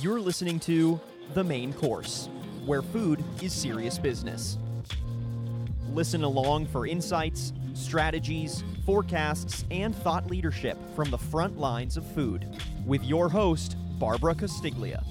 You're listening to The Main Course, where food is serious business. Listen along for insights, strategies, forecasts, and thought leadership from the front lines of food with your host, Barbara Castiglia.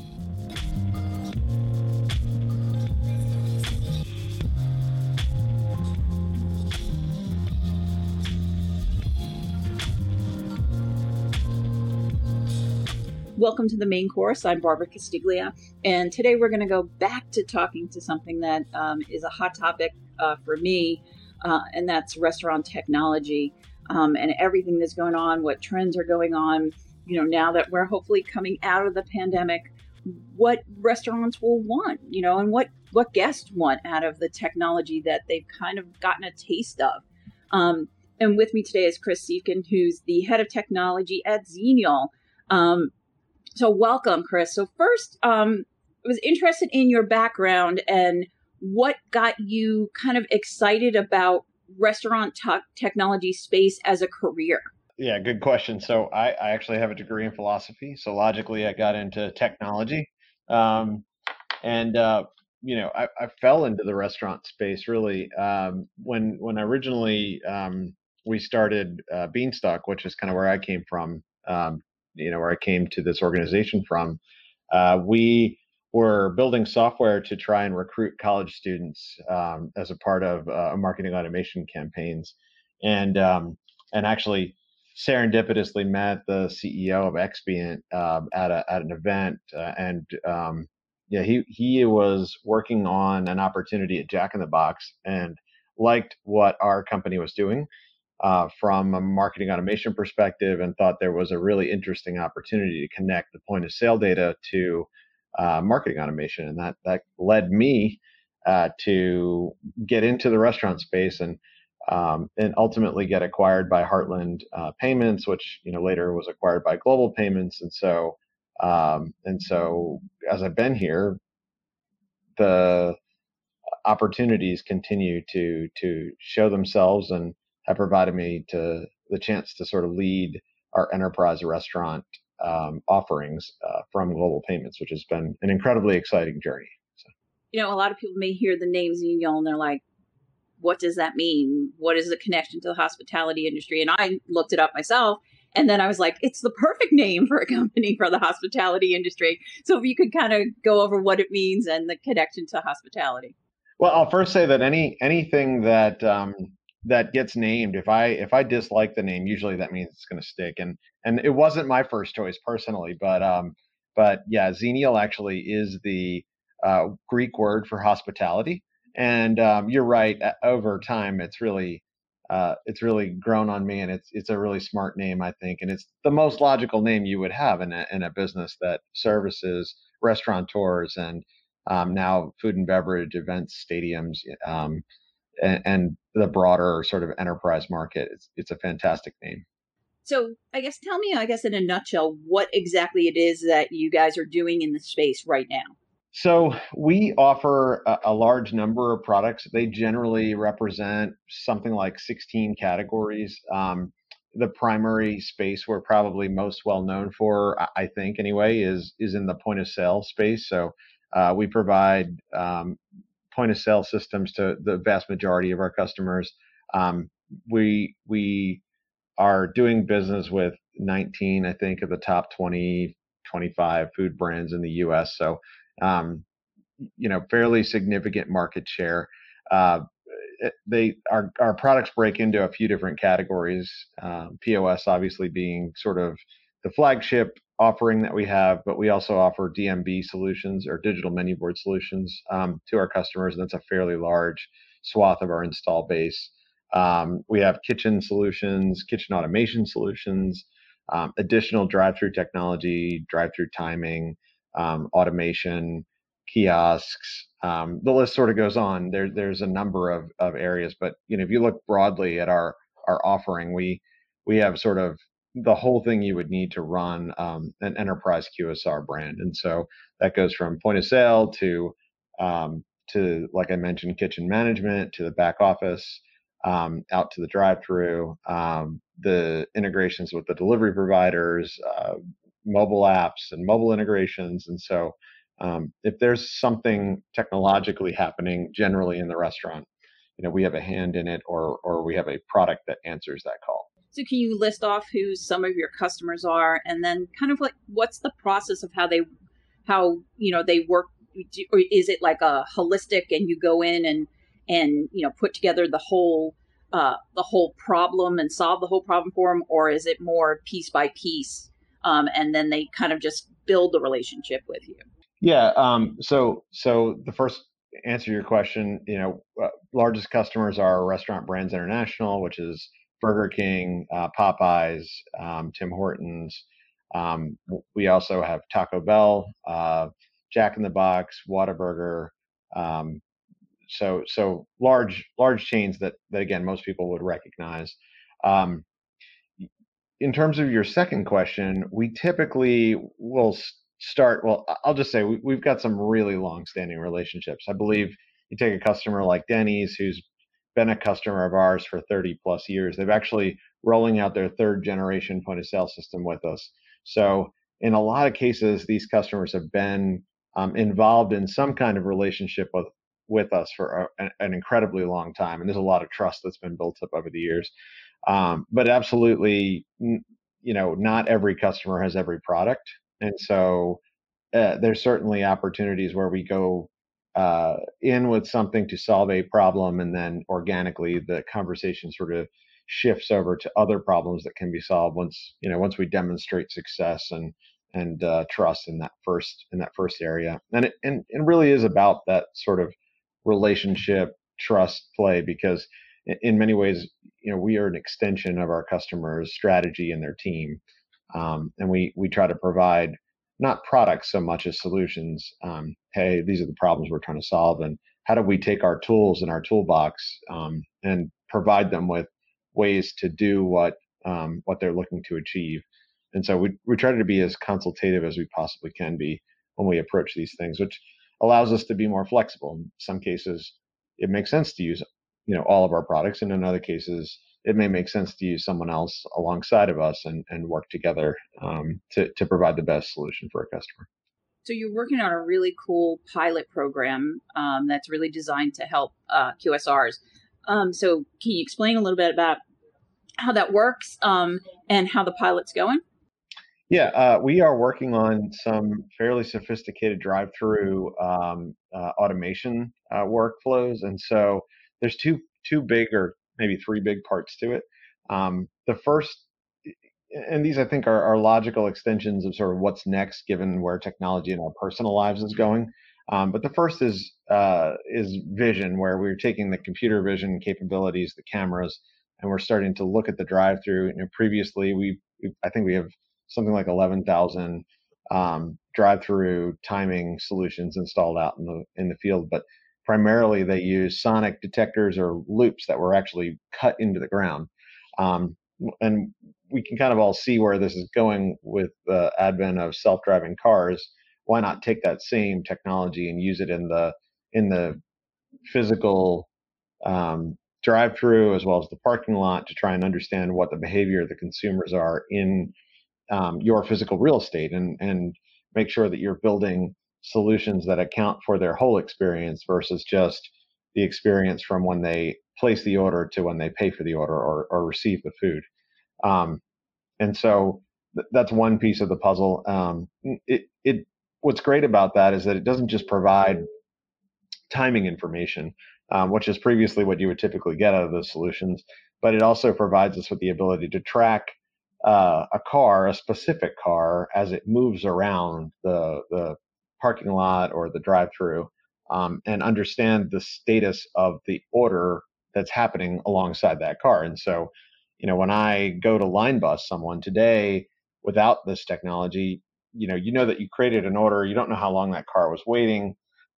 Welcome to the main course. I'm Barbara Castiglia, and today we're going to go back to talking to something that um, is a hot topic uh, for me, uh, and that's restaurant technology um, and everything that's going on, what trends are going on. You know, now that we're hopefully coming out of the pandemic, what restaurants will want, you know, and what what guests want out of the technology that they've kind of gotten a taste of. Um, and with me today is Chris Siefken, who's the head of technology at Xenial. Um, so welcome, Chris. So first, um, I was interested in your background and what got you kind of excited about restaurant t- technology space as a career. Yeah, good question. So I, I actually have a degree in philosophy. So logically, I got into technology, um, and uh, you know, I, I, fell into the restaurant space really um, when when originally um, we started uh, Beanstalk, which is kind of where I came from. Um, you know where I came to this organization from, uh, we were building software to try and recruit college students um, as a part of uh, marketing automation campaigns, and um, and actually serendipitously met the CEO of Xpient uh, at a, at an event, uh, and um, yeah, he he was working on an opportunity at Jack in the Box and liked what our company was doing uh, from a marketing automation perspective and thought there was a really interesting opportunity to connect the point of sale data to uh, marketing automation. And that, that led me uh, to get into the restaurant space and um, and ultimately get acquired by Heartland uh, Payments, which you know later was acquired by Global Payments. And so um, and so as I've been here, the opportunities continue to to show themselves and have provided me to the chance to sort of lead our enterprise restaurant um, offerings uh, from Global Payments, which has been an incredibly exciting journey. So. You know, a lot of people may hear the name Xenial and they're like, what does that mean? What is the connection to the hospitality industry? And I looked it up myself. And then I was like, it's the perfect name for a company for the hospitality industry. So if you could kind of go over what it means and the connection to hospitality. Well, I'll first say that any anything that um, that gets named if i if i dislike the name usually that means it's going to stick and and it wasn't my first choice personally but um but yeah xenial actually is the uh, greek word for hospitality and um, you're right over time it's really uh, it's really grown on me and it's it's a really smart name i think and it's the most logical name you would have in a, in a business that services restaurateurs and um, now food and beverage events stadiums um, and, and the broader sort of enterprise market. It's, it's a fantastic name. So, I guess tell me, I guess in a nutshell, what exactly it is that you guys are doing in the space right now. So, we offer a, a, large number of products. They generally represent something like 16 categories. Um, the primary space we're probably most well known for, I think anyway, is is in the point of sale space. So, uh, we provide um, point of sale systems to the vast majority of our customers. Um, we we are doing business with 19, I think, of the top 20, 25 food brands in the U.S. So, um, you know, fairly significant market share. Uh, they our our products break into a few different categories. Um, POS obviously being sort of the flagship offering that we have, but we also offer DMB solutions or digital menu board solutions um, to our customers. And that's a fairly large swath of our install base. Um, we have kitchen solutions, kitchen automation solutions, um, additional drive-through technology, drive-through timing, um, automation, kiosks. Um, the list sort of goes on. There, there's a number of, of areas, but you know, if you look broadly at our our offering, we we have sort of the whole thing you would need to run um, an enterprise QSR brand. And so that goes from point of sale to um, to like I mentioned, kitchen management to the back office, um, out to the drive-through, um, the integrations with the delivery providers, uh, mobile apps and mobile integrations. And so, um, if there's something technologically happening generally in the restaurant, you know, we have a hand in it, or or we have a product that answers that call. So, can you list off who some of your customers are, and then kind of like what's the process of how they, how you know they work? Or is it like a holistic, and you go in and and you know put together the whole uh, the whole problem and solve the whole problem for them, or is it more piece by piece, um, and then they kind of just build the relationship with you? Yeah. Um, so so the first answer your question, you know, uh, largest customers are Restaurant Brands International, which is Burger King, uh, Popeyes, um, Tim Hortons. Um, we also have Taco Bell, uh, Jack in the Box, Whataburger, um, so so large large chains that that again most people would recognize. Um, in terms of your second question, we typically will start. Well, I'll just say we, have got some really long-standing relationships. I believe you take a customer like Denny's, who's been a customer of ours for 30 plus years. They've actually rolling out their third generation point of sale system with us. So in a lot of cases, these customers have been um, involved in some kind of relationship with with us for a, an incredibly long time, and there's a lot of trust that's been built up over the years. Um, but absolutely, you know, not every customer has every product, and so uh, there's certainly opportunities where we go uh, in with something to solve a problem, and then organically the conversation sort of shifts over to other problems that can be solved once you know once we demonstrate success and and uh, trust in that first in that first area. And it and it really is about that sort of relationship trust play because in many ways you know we are an extension of our customers strategy and their team um, and we we try to provide not products so much as solutions um, hey these are the problems we're trying to solve and how do we take our tools in our toolbox um, and provide them with ways to do what um, what they're looking to achieve and so we, we try to be as consultative as we possibly can be when we approach these things which allows us to be more flexible. In some cases, it makes sense to use you know all of our products, and in other cases, it may make sense to use someone else alongside of us and, and work together um, to, to provide the best solution for a customer. So you're working on a really cool pilot program um, that's really designed to help uh, QSRs. Um, so can you explain a little bit about how that works um, and how the pilot's going? Yeah, uh, we are working on some fairly sophisticated drive-through um, uh, automation uh, workflows, and so there's two two big or maybe three big parts to it. Um, the first, and these I think are, are, logical extensions of sort of what's next, given where technology in our personal lives is going. Um, but the first is uh, is vision, where we're taking the computer vision capabilities, the cameras, and we're starting to look at the drive-through. You know, previously, we I think we have something like 11,000 um, drive-through timing solutions installed out in the in the field, but primarily they use sonic detectors or loops that were actually cut into the ground. Um, and we can kind of all see where this is going with the advent of self-driving cars. Why not take that same technology and use it in the in the physical um, drive-through as well as the parking lot to try and understand what the behavior of the consumers are in um, your physical real estate and and make sure that you're building solutions that account for their whole experience versus just the experience from when they place the order to when they pay for the order or, or receive the food. Um, and so th- that's one piece of the puzzle. Um, it, it, what's great about that is that it doesn't just provide timing information, um, which is previously what you would typically get out of those solutions, but it also provides us with the ability to track uh, a car, a specific car, as it moves around the the parking lot or the drive-through, um, and understand the status of the order that's happening alongside that car. And so, you know, when I go to line bus someone today without this technology, you know, you know that you created an order, you don't know how long that car was waiting.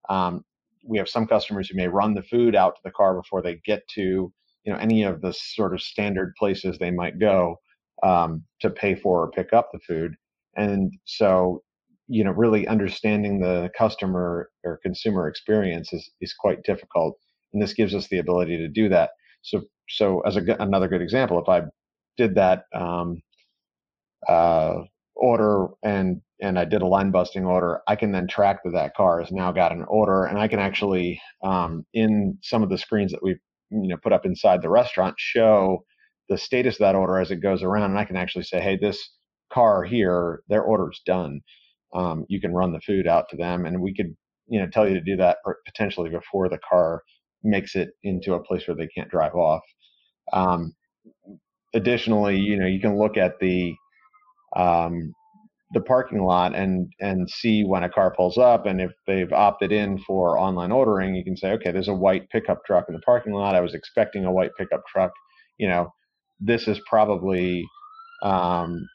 Um, we have some customers who may run the food out to the car before they get to, you know, any of the sort of standard places they might go um, to pay for or pick up the food. And so, you know, really understanding the customer or consumer experience is, is quite difficult. And this gives us the ability to do that. So, so as a, another good example, if I did that um, uh, order and and I did a line busting order, I can then track that that car has now got an order, and I can actually um, in some of the screens that we've you know put up inside the restaurant show the status of that order as it goes around, and I can actually say, hey, this car here, their order's done. Um, you can run the food out to them, and we could you know tell you to do that potentially before the car makes it into a place where they can't drive off. Um, additionally, you know, you can look at the um, the parking lot and and see when a car pulls up and if they've opted in for online ordering you can say okay there's a white pickup truck in the parking lot i was expecting a white pickup truck you know this is probably um,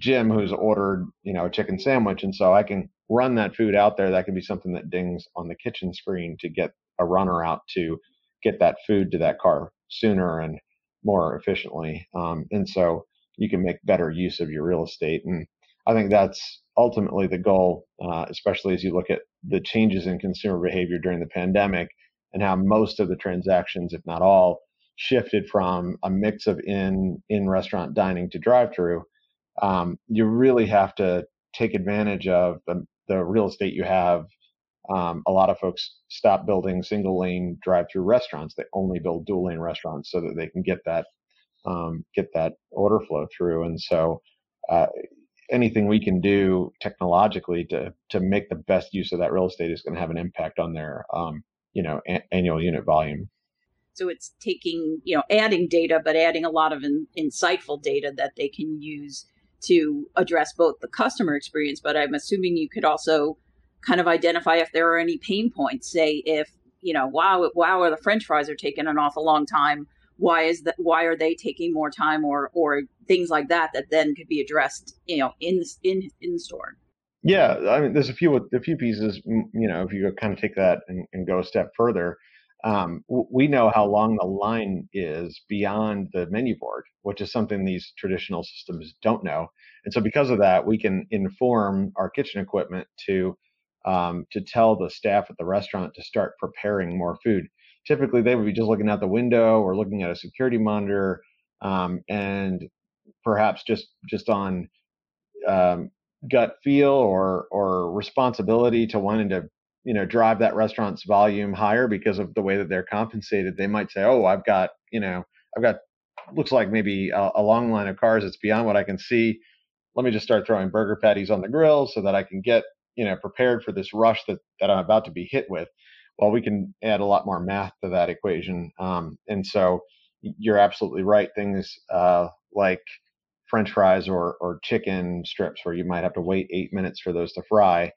jim who's ordered you know a chicken sandwich and so i can run that food out there that can be something that dings on the kitchen screen to get a runner out to get that food to that car sooner and more efficiently um, and so you can make better use of your real estate. And I think that's ultimately the goal, uh, especially as you look at the changes in consumer behavior during the pandemic and how most of the transactions, if not all, shifted from a mix of in in restaurant dining to drive through. Um, you really have to take advantage of the, the real estate you have. Um, a lot of folks stop building single lane drive through restaurants. They only build dual lane restaurants so that they can get that um, get that order flow through. And so, uh, anything we can do technologically to to make the best use of that real estate is going to have an impact on their um, you know a- annual unit volume. So it's taking you know adding data, but adding a lot of in, insightful data that they can use to address both the customer experience, but I'm assuming you could also kind of identify if there are any pain points. Say if you know, wow, wow, the French fries are taking an awful long time. Why is that why are they taking more time or or things like that that then could be addressed you know in in in store? Yeah i mean there's a few a few pieces you know if you kind of take that and, and go a step further um, we know how long the line is beyond the menu board which is something these traditional systems don't know and so because of that we can inform our kitchen equipment to um, to tell the staff at the restaurant to start preparing more food. Typically they would be just looking out the window or looking at a security monitor um, and perhaps just just on um, gut feel or or responsibility to wanting to you know drive that restaurant's volume higher because of the way that they're compensated they might say oh i've got you know i've got looks like maybe a, a long line of cars it's beyond what i can see let me just start throwing burger patties on the grill so that i can get you know prepared for this rush that that i'm about to be hit with well, we can add a lot more math to that equation. Um, and so you're absolutely right. Things uh, like French fries or or chicken strips, where you might have to wait eight minutes for those to fry,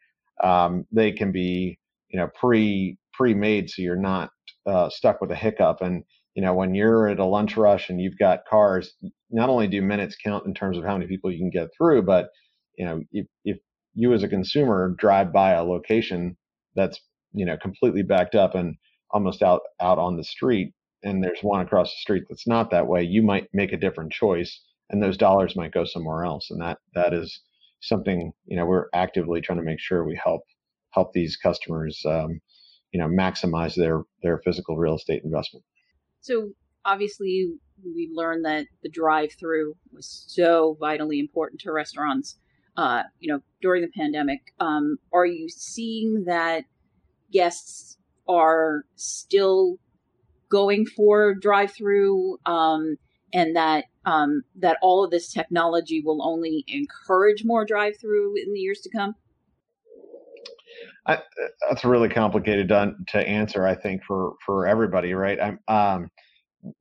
um, they can be you know pre pre made, so you're not uh, stuck with a hiccup. And you know when you're at a lunch rush and you've got cars, not only do minutes count in terms of how many people you can get through, but you know if, if you as a consumer drive by a location that's you know completely backed up and almost out out on the street and there's one across the street that's not that way you might make a different choice and those dollars might go somewhere else and that that is something you know we're actively trying to make sure we help help these customers um, you know maximize their their physical real estate investment. So obviously we learned that the drive through was so vitally important to restaurants uh, you know during the pandemic. Um, are you seeing that guests are still going for drive through um, and that um, that all of this technology will only encourage more drive through in the years to come? I, that's really complicated to, to answer. I think for for everybody, right? Um,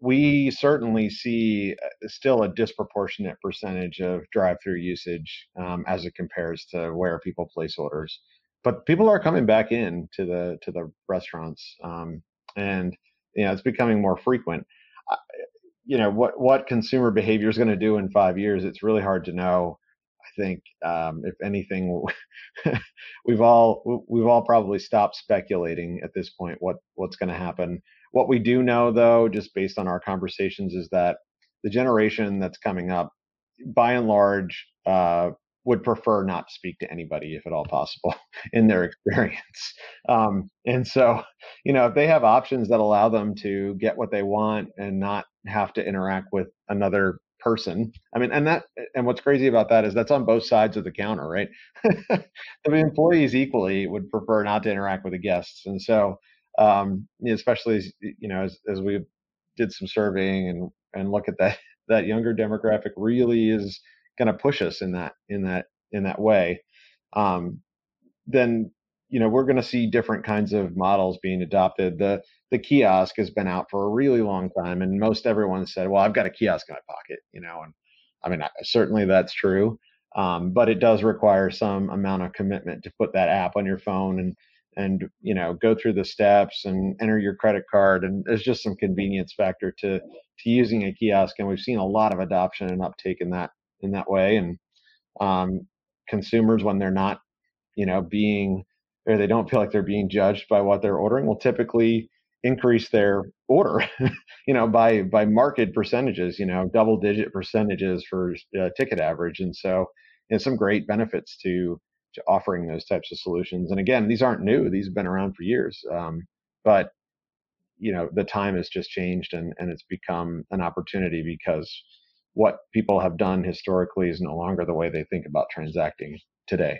we certainly see uh, still a disproportionate percentage of drive-through usage um, as it compares to where people place orders but people are coming back in to the to the restaurants, um, and you know it's becoming more frequent. You know what what consumer behavior is going to do in five years? It's really hard to know. I think um, if anything, we've all we've all probably stopped speculating at this point what what's going to happen. What we do know, though, just based on our conversations, is that the generation that's coming up, by and large, uh, would prefer not to speak to anybody if at all possible in their experience. Um, and so, you know, if they have options that allow them to get what they want and not have to interact with another person. I mean, and that and what's crazy about that is that's on both sides of the counter, right? the employees equally would prefer not to interact with the guests, and so um, especially you know as, as we did some surveying and and look at that that younger demographic really is going to push us in that in that in that way. Um, then you know we're going to see different kinds of models being adopted. The the kiosk has been out for a really long time, and most everyone said, "Well, I've got a kiosk in my pocket," you know, and I mean certainly that's true, um, but it does require some amount of commitment to put that app on your phone and and you know go through the steps and enter your credit card and there's just some convenience factor to to using a kiosk and we've seen a lot of adoption and uptake in that in that way and um, consumers when they're not you know being or they don't feel like they're being judged by what they're ordering will typically increase their order you know by by market percentages you know double digit percentages for uh, ticket average and so know, some great benefits to to offering those types of solutions and again these aren't new these have been around for years um, but you know the time has just changed and and it's become an opportunity because what people have done historically is no longer the way they think about transacting today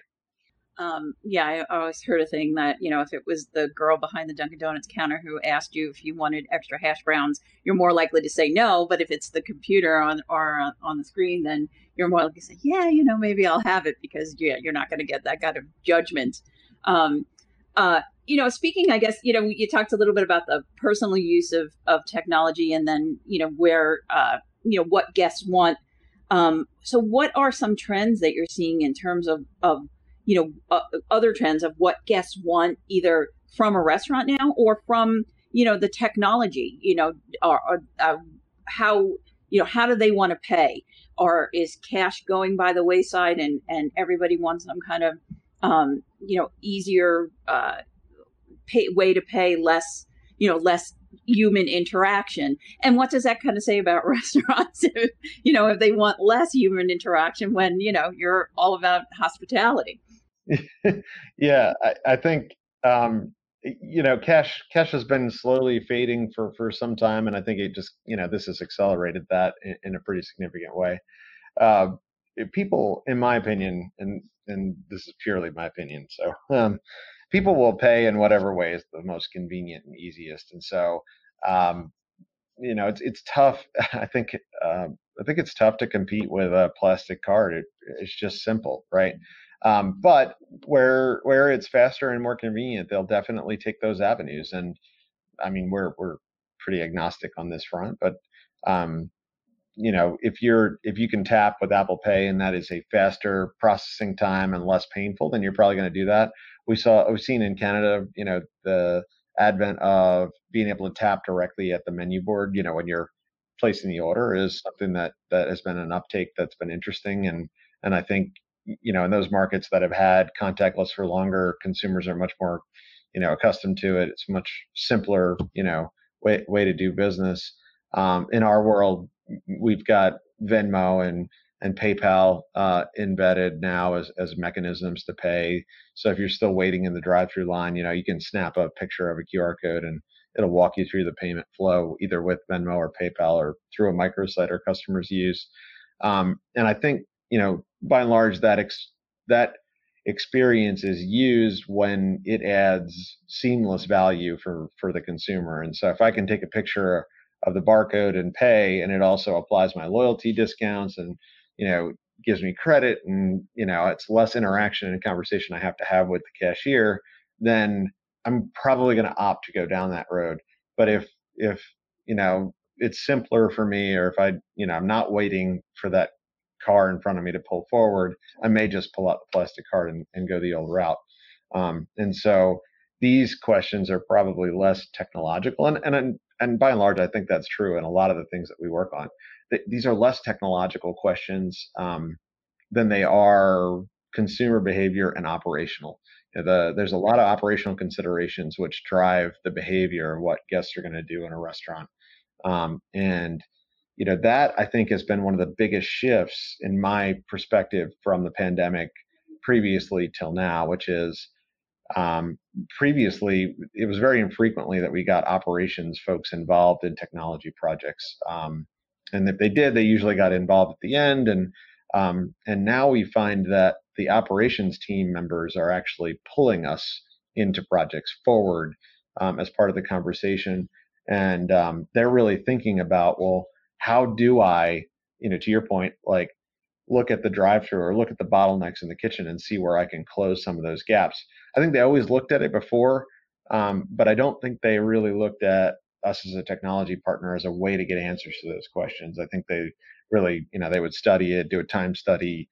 um, yeah, I always heard a thing that you know if it was the girl behind the Dunkin' Donuts counter who asked you if you wanted extra hash browns, you're more likely to say no. But if it's the computer on or on the screen, then you're more likely to say, yeah, you know, maybe I'll have it because yeah, you're not going to get that kind of judgment. Um, uh, you know, speaking, I guess you know you talked a little bit about the personal use of of technology, and then you know where uh, you know what guests want. Um, so, what are some trends that you're seeing in terms of of you know uh, other trends of what guests want either from a restaurant now or from you know the technology you know or, or uh, how you know how do they want to pay or is cash going by the wayside and and everybody wants some kind of um, you know easier uh, pay, way to pay less you know less human interaction and what does that kind of say about restaurants you know if they want less human interaction when you know you're all about hospitality yeah, I, I think um, you know cash cash has been slowly fading for for some time, and I think it just you know this has accelerated that in, in a pretty significant way. Uh, people, in my opinion, and and this is purely my opinion, so um, people will pay in whatever way is the most convenient and easiest, and so um, you know it's it's tough. I think uh, I think it's tough to compete with a plastic card. It, it's just simple, right? Um, but where where it's faster and more convenient, they'll definitely take those avenues. And I mean, we're we're pretty agnostic on this front, but um, you know, if you're if you can tap with Apple Pay and that is a faster processing time and less painful, then you're probably going to do that. We saw we've seen in Canada, you know, the advent of being able to tap directly at the menu board, you know, when you're placing the order is something that that has been an uptake that's been interesting. And and I think you know in those markets that have had contactless for longer consumers are much more you know accustomed to it. It's much simpler you know way way to do business. Um, in our world we've got venmo and and paypal uh, embedded now as, as mechanisms to pay so if you're still waiting in the drive-through line you know you can snap a picture of a qr code and it'll walk you through the payment flow either with venmo or paypal or through a microsite our customers use um, and i think you know, by and large, that ex- that experience is used when it adds seamless value for for the consumer. And so, if I can take a picture of the barcode and pay, and it also applies my loyalty discounts, and you know, gives me credit, and you know, it's less interaction and conversation I have to have with the cashier, then I'm probably going to opt to go down that road. But if if you know it's simpler for me, or if I you know I'm not waiting for that car in front of me to pull forward, I may just pull out the plastic card and, and go the old route. Um, and so these questions are probably less technological, and and and by and large, I think that's true in a lot of the things that we work on. these are less technological questions um, than they are consumer behavior and operational. You know, the, there's a lot of operational considerations which drive the behavior of what guests are going to do in a restaurant. Um, and you know that i think has been one of the biggest shifts in my perspective from the pandemic previously till now which is um, previously it was very infrequently that we got operations folks involved in technology projects um, and if they did, they usually got involved at the end. And um, and now we find that the operations team members are actually pulling us into projects forward um, as part of the conversation, and um, they're really thinking about well, how do I, you know, to your point, like look at the drive-through or look at the bottlenecks in the kitchen and see where I can close some of those gaps. I think they always looked at it before, um, but I don't think they really looked at us as a technology partner as a way to get answers to those questions. I think they really, you know, they would study it, do a time study,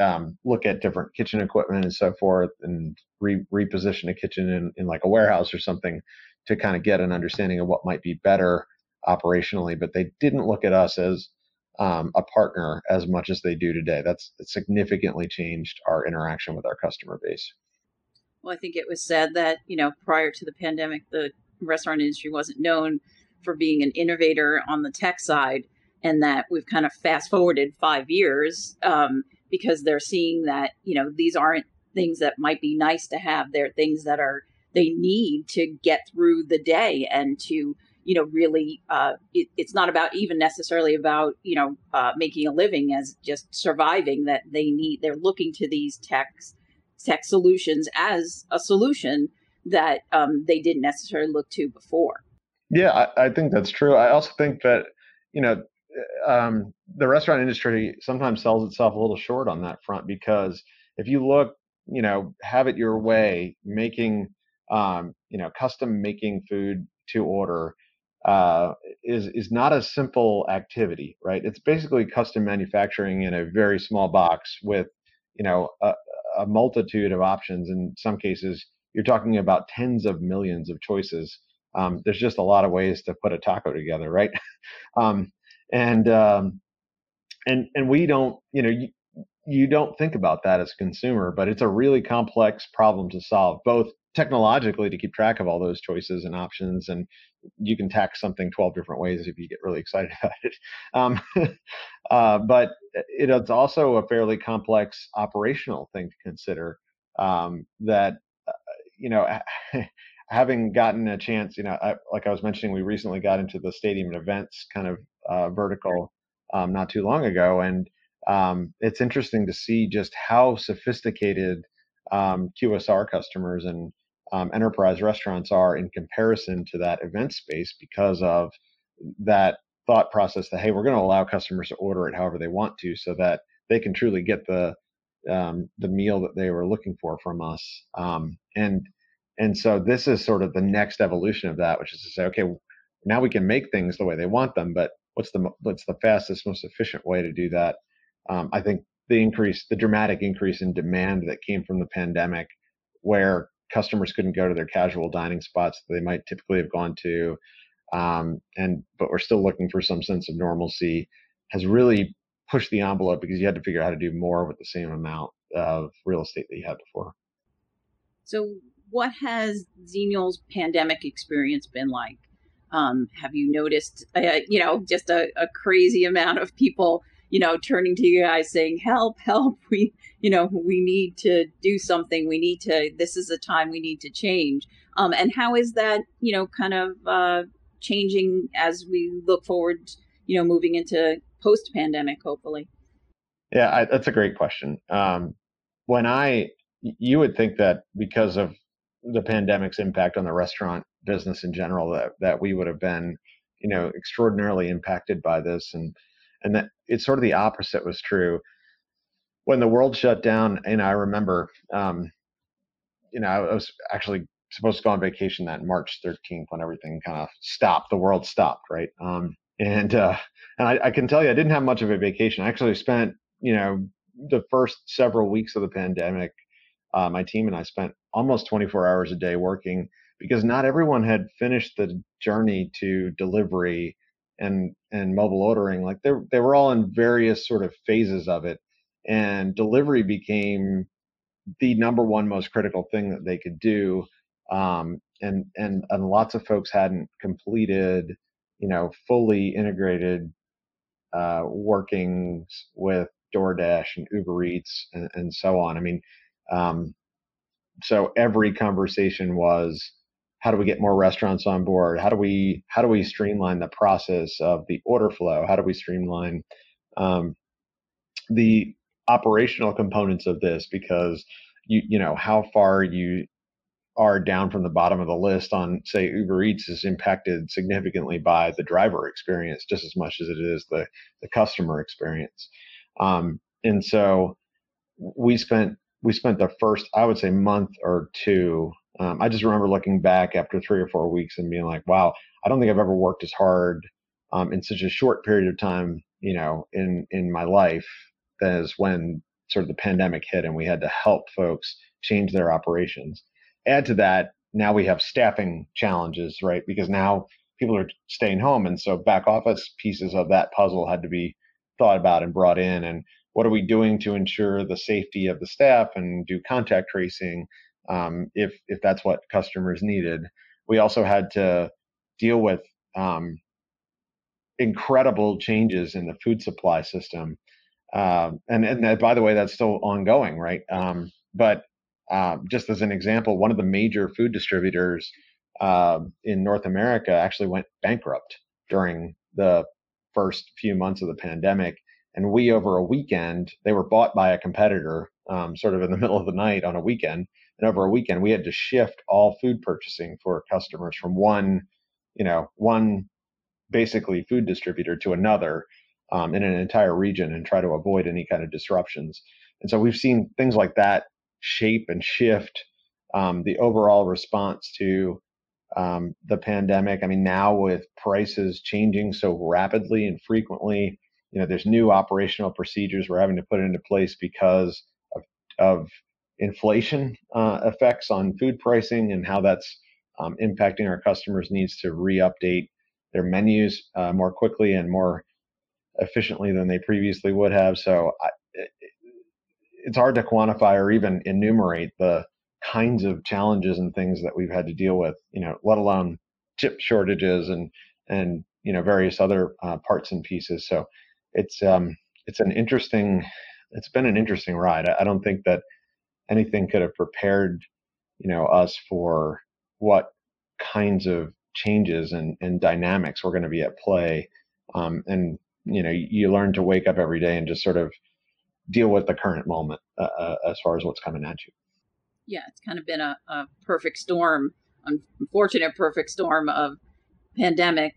um, look at different kitchen equipment and so forth, and re- reposition a kitchen in, in like a warehouse or something to kind of get an understanding of what might be better operationally. But they didn't look at us as um, a partner as much as they do today. That's significantly changed our interaction with our customer base. Well, I think it was said that you know prior to the pandemic, the restaurant industry wasn't known for being an innovator on the tech side, and that we've kind of fast forwarded five years um, because they're seeing that you know these aren't things that might be nice to have; they're things that are they need to get through the day and to you know really uh, it, it's not about even necessarily about you know uh, making a living as just surviving that they need they're looking to these techs tech solutions as a solution that um, they didn't necessarily look to before. Yeah I, I, think that's true. I also think that you know um, the restaurant industry sometimes sells itself a little short on that front because if you look you know have it your way making um, you know custom making food to order uh, is is not a simple activity, right? It's basically custom manufacturing in a very small box with, you know, a, a multitude of options. In some cases, you're talking about tens of millions of choices. Um, there's just a lot of ways to put a taco together, right? um, and um, and and we don't, you know, you, you don't think about that as a consumer, but it's a really complex problem to solve, both technologically to keep track of all those choices and options and you can tax something 12 different ways if you get really excited about it. Um, uh, but it's also a fairly complex operational thing to consider um, that uh, you know having gotten a chance you know I, like i was mentioning we recently got into the stadium and events kind of uh, vertical um, not too long ago and um, it's interesting to see just how sophisticated um, qsr customers and um, enterprise restaurants are in comparison to that event space because of that thought process that hey we're going to allow customers to order it however they want to so that they can truly get the um, the meal that they were looking for from us. Um, and and so this is sort of the next evolution of that which is to say okay now we can make things the way they want them but what's the what's the fastest most efficient way to do that? Um, i think the increase the dramatic increase in demand that came from the pandemic where customers couldn't go to their casual dining spots that they might typically have gone to, um, and but we're still looking for some sense of normalcy, has really pushed the envelope because you had to figure out how to do more with the same amount of real estate that you had before. So, what has Xenial's pandemic experience been like? Um, have you noticed, uh, you know, just a, a crazy amount of people you know, turning to you guys saying, help, help, we, you know, we need to do something. We need to, this is a time we need to change. Um, and how is that, you know, kind of uh, changing as we look forward, you know, moving into post pandemic, hopefully? Yeah, I, that's a great question. Um, when I, you would think that because of the pandemic's impact on the restaurant business in general, that, that we would have been, you know, extraordinarily impacted by this. And, and that it's sort of the opposite was true. When the world shut down and i remember um, you know i was actually supposed to go on vacation that march 13th when everything kind of stopped the world stopped right? Um, and uh, and I, I, can tell you i didn't have much of a vacation. I actually spent you know the first several weeks of the pandemic uh, my team and i spent almost 24 hours a day working because not everyone had finished the journey to delivery and and mobile ordering like they they were all in various sort of phases of it and delivery became the number one most critical thing that they could do um, and and and lots of folks hadn't completed you know fully integrated uh, workings with DoorDash and Uber Eats and, and so on. I mean, um, so every conversation was how do we get more restaurants on board? How do we how do we streamline the process of the order flow? How do we streamline um, the operational components of this? Because you you know how far you are down from the bottom of the list on say Uber Eats is impacted significantly by the driver experience just as much as it is the the customer experience. Um, and so we spent we spent the first I would say month or two um, I just remember looking back after three or four weeks and being like, wow, I don't think I've ever worked as hard um, in such a short period of time, you know, in in my life as when sort of the pandemic hit and we had to help folks change their operations. Add to that, now we have staffing challenges, right? Because now people are staying home, and so back office pieces of that puzzle had to be thought about and brought in. And what are we doing to ensure the safety of the staff and do contact tracing um, if if that's what customers needed. We also had to deal with um, incredible changes in the food supply system, uh, and and that, by the way, that's still ongoing, right? Um, but uh, just as an example, one of the major food distributors uh, in North America actually went bankrupt during the first few months of the pandemic. And we, over a weekend, they were bought by a competitor, um, sort of in the middle of the night on a weekend. And over a weekend, we had to shift all food purchasing for customers from one, you know, one basically food distributor to another um, in an entire region and try to avoid any kind of disruptions. And so we've seen things like that shape and shift um, the overall response to um, the pandemic. I mean, now with prices changing so rapidly and frequently, you know, there's new operational procedures we're having to put into place because of, inflation uh, effects on food pricing and how that's um, impacting our customers' needs to re-update their menus uh, more quickly and more efficiently than they previously would have. So I, it's hard to quantify or even enumerate the kinds of challenges and things that we've had to deal with. You know, let alone chip shortages and and you know various other uh, parts and pieces. So it's um, it's an interesting it's been an interesting ride. I, I don't think that anything could have prepared you know us for what kinds of changes and, and dynamics were going to be at play um, and you know you learn to wake up every day and just sort of deal with the current moment uh, uh, as far as what's coming at you yeah it's kind of been a, a perfect storm unfortunate perfect storm of pandemic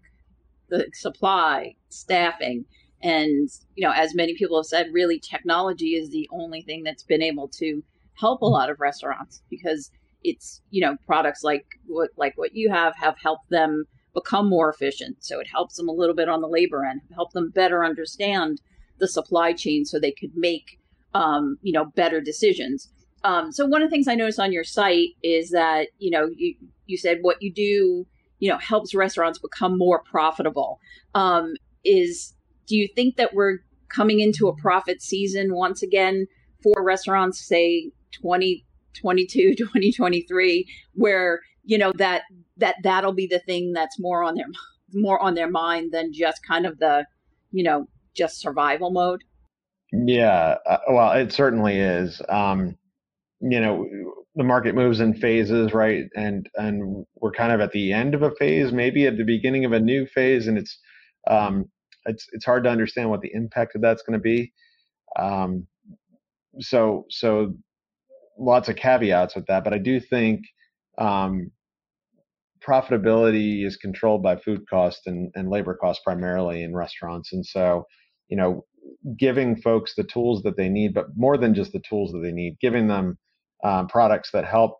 the supply staffing and you know as many people have said really technology is the only thing that's been able to help a lot of restaurants because it's you know products like what like what you have have helped them become more efficient. So it helps them a little bit on the labor end help them better understand the supply chain so they could make um, you know better decisions. Um, so one of the things i noticed on your site is that you know you you said what you do you know helps restaurants become more profitable. Um, is do you think that we're coming into a profit season once again for restaurants say 2022 2023 where you know that that that'll be the thing that's more on their more on their mind than just kind of the you know just survival mode? Yeah uh, well it certainly is. Um you know the market moves in phases right? And and we're kind of at the end of a phase maybe at the beginning of a new phase and it's um it's it's hard to understand what the impact of that's going to be um so so lots of caveats with that, but I do think um, profitability is controlled by food cost and, and labor costs primarily in restaurants. And so, you know, giving folks the tools that they need, but more than just the tools that they need, giving them um, products that help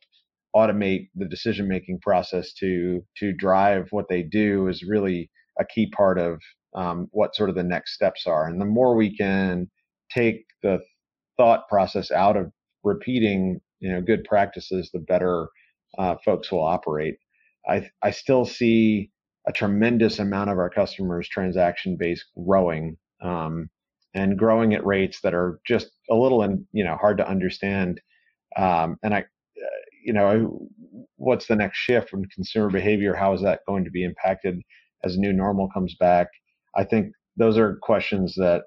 automate the decision making process to to drive what they do is really a key part of um, what sort of the next steps are. And the more we can take the thought process out of repeating you know good practices, the better uh, folks will operate. I I still see a tremendous amount of our customers' transaction base growing um, and growing at rates that are just a little and you know hard to understand. Um, and I, you know, what's the next shift in consumer behavior? How is that going to be impacted as a new normal comes back? I think those are questions that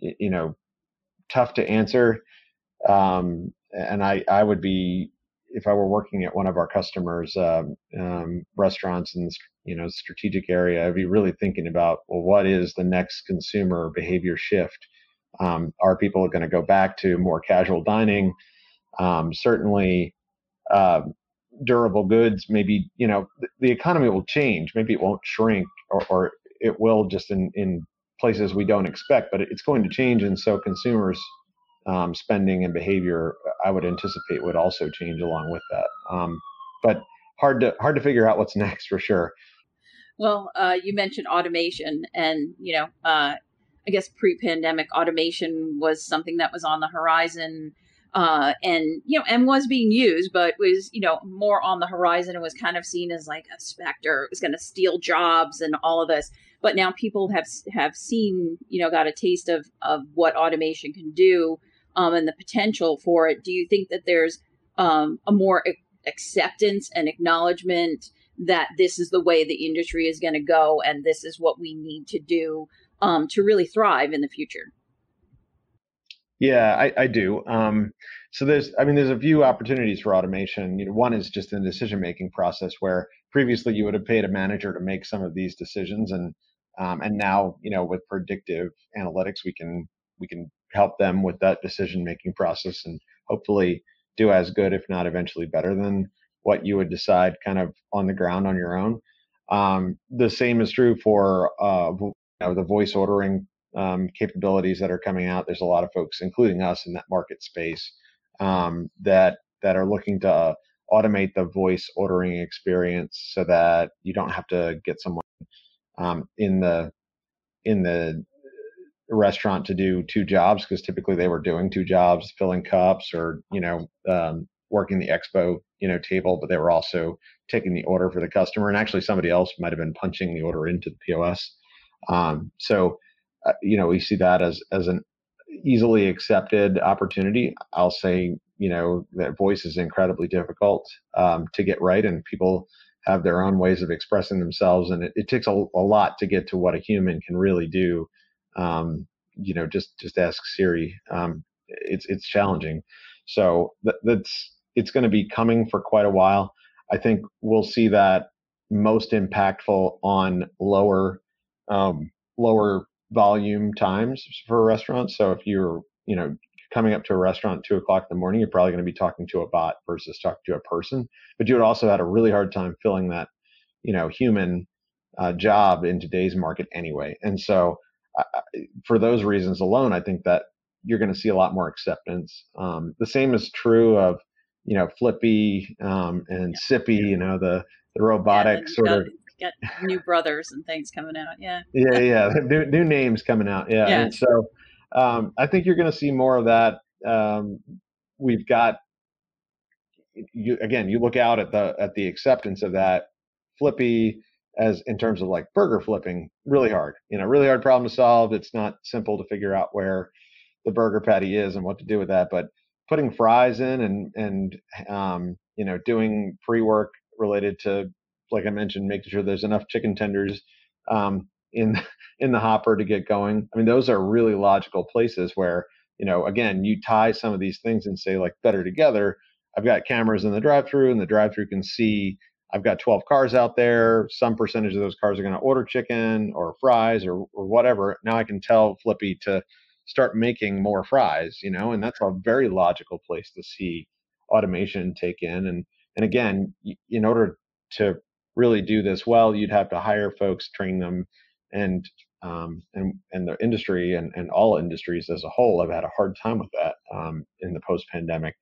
you know tough to answer um, and I, I would be if I were working at one of our customers' um, um, restaurants in this, you know strategic area, I'd be really thinking about well, what is the next consumer behavior shift? Um, are people going to go back to more casual dining? Um, certainly, uh, durable goods. Maybe you know the, the, economy will change. Maybe it won't shrink, or, or it will just in in places we don't expect. But it's going to change, and so consumers um, spending and behavior, I would anticipate would also change along with that. Um, but hard to hard to figure out what's next for sure. Well, uh, you mentioned automation, and you know, uh, I guess pre-pandemic automation was something that was on the horizon. Uh, and you know, and was being used, but was you know more on the horizon and was kind of seen as like a specter. It was going to steal jobs and all of this. But now people have have seen, you know, got a taste of of what automation can do um, and the potential for it, do you think that there's um, a more acceptance and acknowledgement that this is the way the industry is going to go and this is what we need to do um, to really thrive in the future? Yeah, I, I do. Um, so there's, I mean, there's a few opportunities for automation. You know, one is just in the decision making process where previously you would have paid a manager to make some of these decisions, and um, and now you know with predictive analytics we can we can help them with that decision making process and hopefully do as good, if not eventually better than what you would decide kind of on the ground on your own. Um, the same is true for uh, you know, the voice ordering um, capabilities that are coming out. There's a lot of folks, including us, in that market space um, that that are looking to automate the voice ordering experience so that you don't have to get someone um, in the in the restaurant to do two jobs because typically they were doing two jobs, filling cups or you know um, working the expo you know table, but they were also taking the order for the customer, and actually somebody else might have been punching the order into the POS. Um, so uh, you know we see that as as an easily accepted opportunity. I'll say you know that voice is incredibly difficult um, to get right, and people have their own ways of expressing themselves, and it, it takes a, a lot to get to what a human can really do um, you know, just just ask Siri. Um, it's it's challenging. So th- that's it's going to be coming for quite a while. I think we'll see that most impactful on lower um, lower volume times for restaurants. So if you're you know coming up to a restaurant at two o'clock in the morning, you're probably going to be talking to a bot versus talking to a person. But you would also had a really hard time filling that you know human uh, job in today's market anyway. And so for those reasons alone, I think that you're going to see a lot more acceptance. Um, the same is true of, you know, Flippy um, and yeah. Sippy, you know, the the robotic yeah, sort got, of got new brothers and things coming out. Yeah. yeah, yeah, new new names coming out. Yeah, yeah. and so um, I think you're going to see more of that. Um, we've got you again. You look out at the at the acceptance of that. Flippy as in terms of like burger flipping really hard you know really hard problem to solve it's not simple to figure out where the burger patty is and what to do with that but putting fries in and and um, you know doing pre-work related to like i mentioned making sure there's enough chicken tenders um, in in the hopper to get going i mean those are really logical places where you know again you tie some of these things and say like better together i've got cameras in the drive through and the drive through can see I've got 12 cars out there. Some percentage of those cars are going to order chicken or fries or, or whatever. Now I can tell Flippy to start making more fries, you know, and that's a very logical place to see automation take in. And, and again, in order to really do this well, you'd have to hire folks, train them, and um, and and the industry and, and all industries as a whole have had a hard time with that um, in the post pandemic.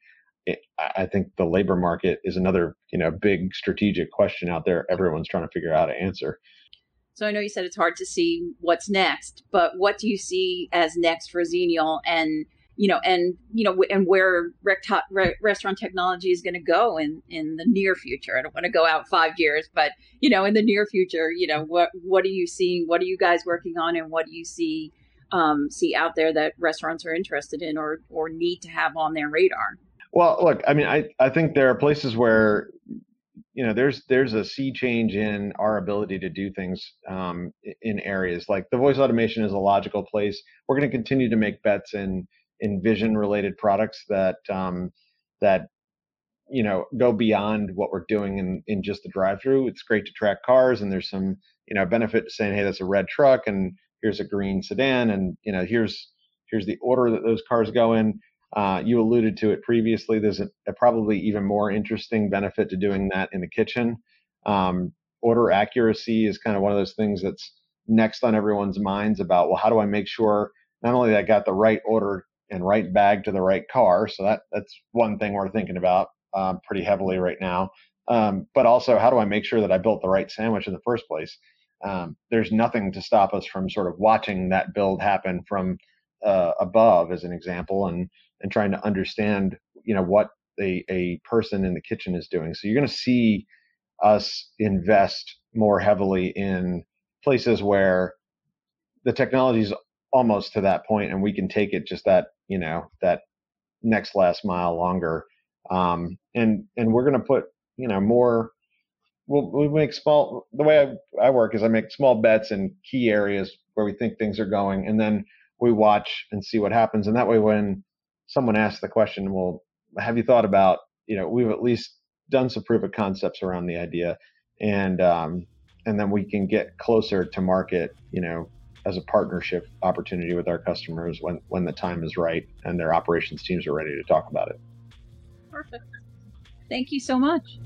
I think the labor market is another, you know, big strategic question out there. Everyone's trying to figure out to answer. So I know you said it's hard to see what's next, but what do you see as next for Xenial and you know and you know and where re- restaurant technology is going to go in in the near future. I don't want to go out 5 years, but you know in the near future, you know what what are you seeing? What are you guys working on and what do you see um, see out there that restaurants are interested in or or need to have on their radar? Well, look, I mean, I, I think there are places where you know there's there's a sea change in our ability to do things um, in areas like the voice automation is a logical place. We're going to continue to make bets in in vision related products that um, that you know go beyond what we're doing in in just the drive through it's great to track cars and there's some you know benefit to saying hey that's a red truck and here's a green sedan and you know here's here's the order that those cars go in. Uh, you alluded to it previously. There's a, a, probably even more interesting benefit to doing that in the kitchen. Um, order accuracy is kind of one of those things that's next on everyone's minds about well how do i make sure not only that i got the right order and right bag to the right car so that that's one thing we're thinking about um, pretty heavily right now. Um, but also, how do I make sure that I built the right sandwich in the first place? Um, there's nothing to stop us from sort of watching that build happen from uh, above, as an example, and and trying to understand, you know, what a, a person in the kitchen is doing. So you're going to see us invest more heavily in places where the technology is almost to that point, and we can take it just that, you know, that next last mile longer um, and and we're going to put you know more. We'll, we make small. The way I, I work is I make small bets in key areas where we think things are going, and then we watch and see what happens. And that way, when someone asks the question, "Well, have you thought about?" You know, we've at least done some proof of concepts around the idea, and um, and then we can get closer to market. You know, as a partnership opportunity with our customers when when the time is right and their operations teams are ready to talk about it. Perfect. Thank you so much.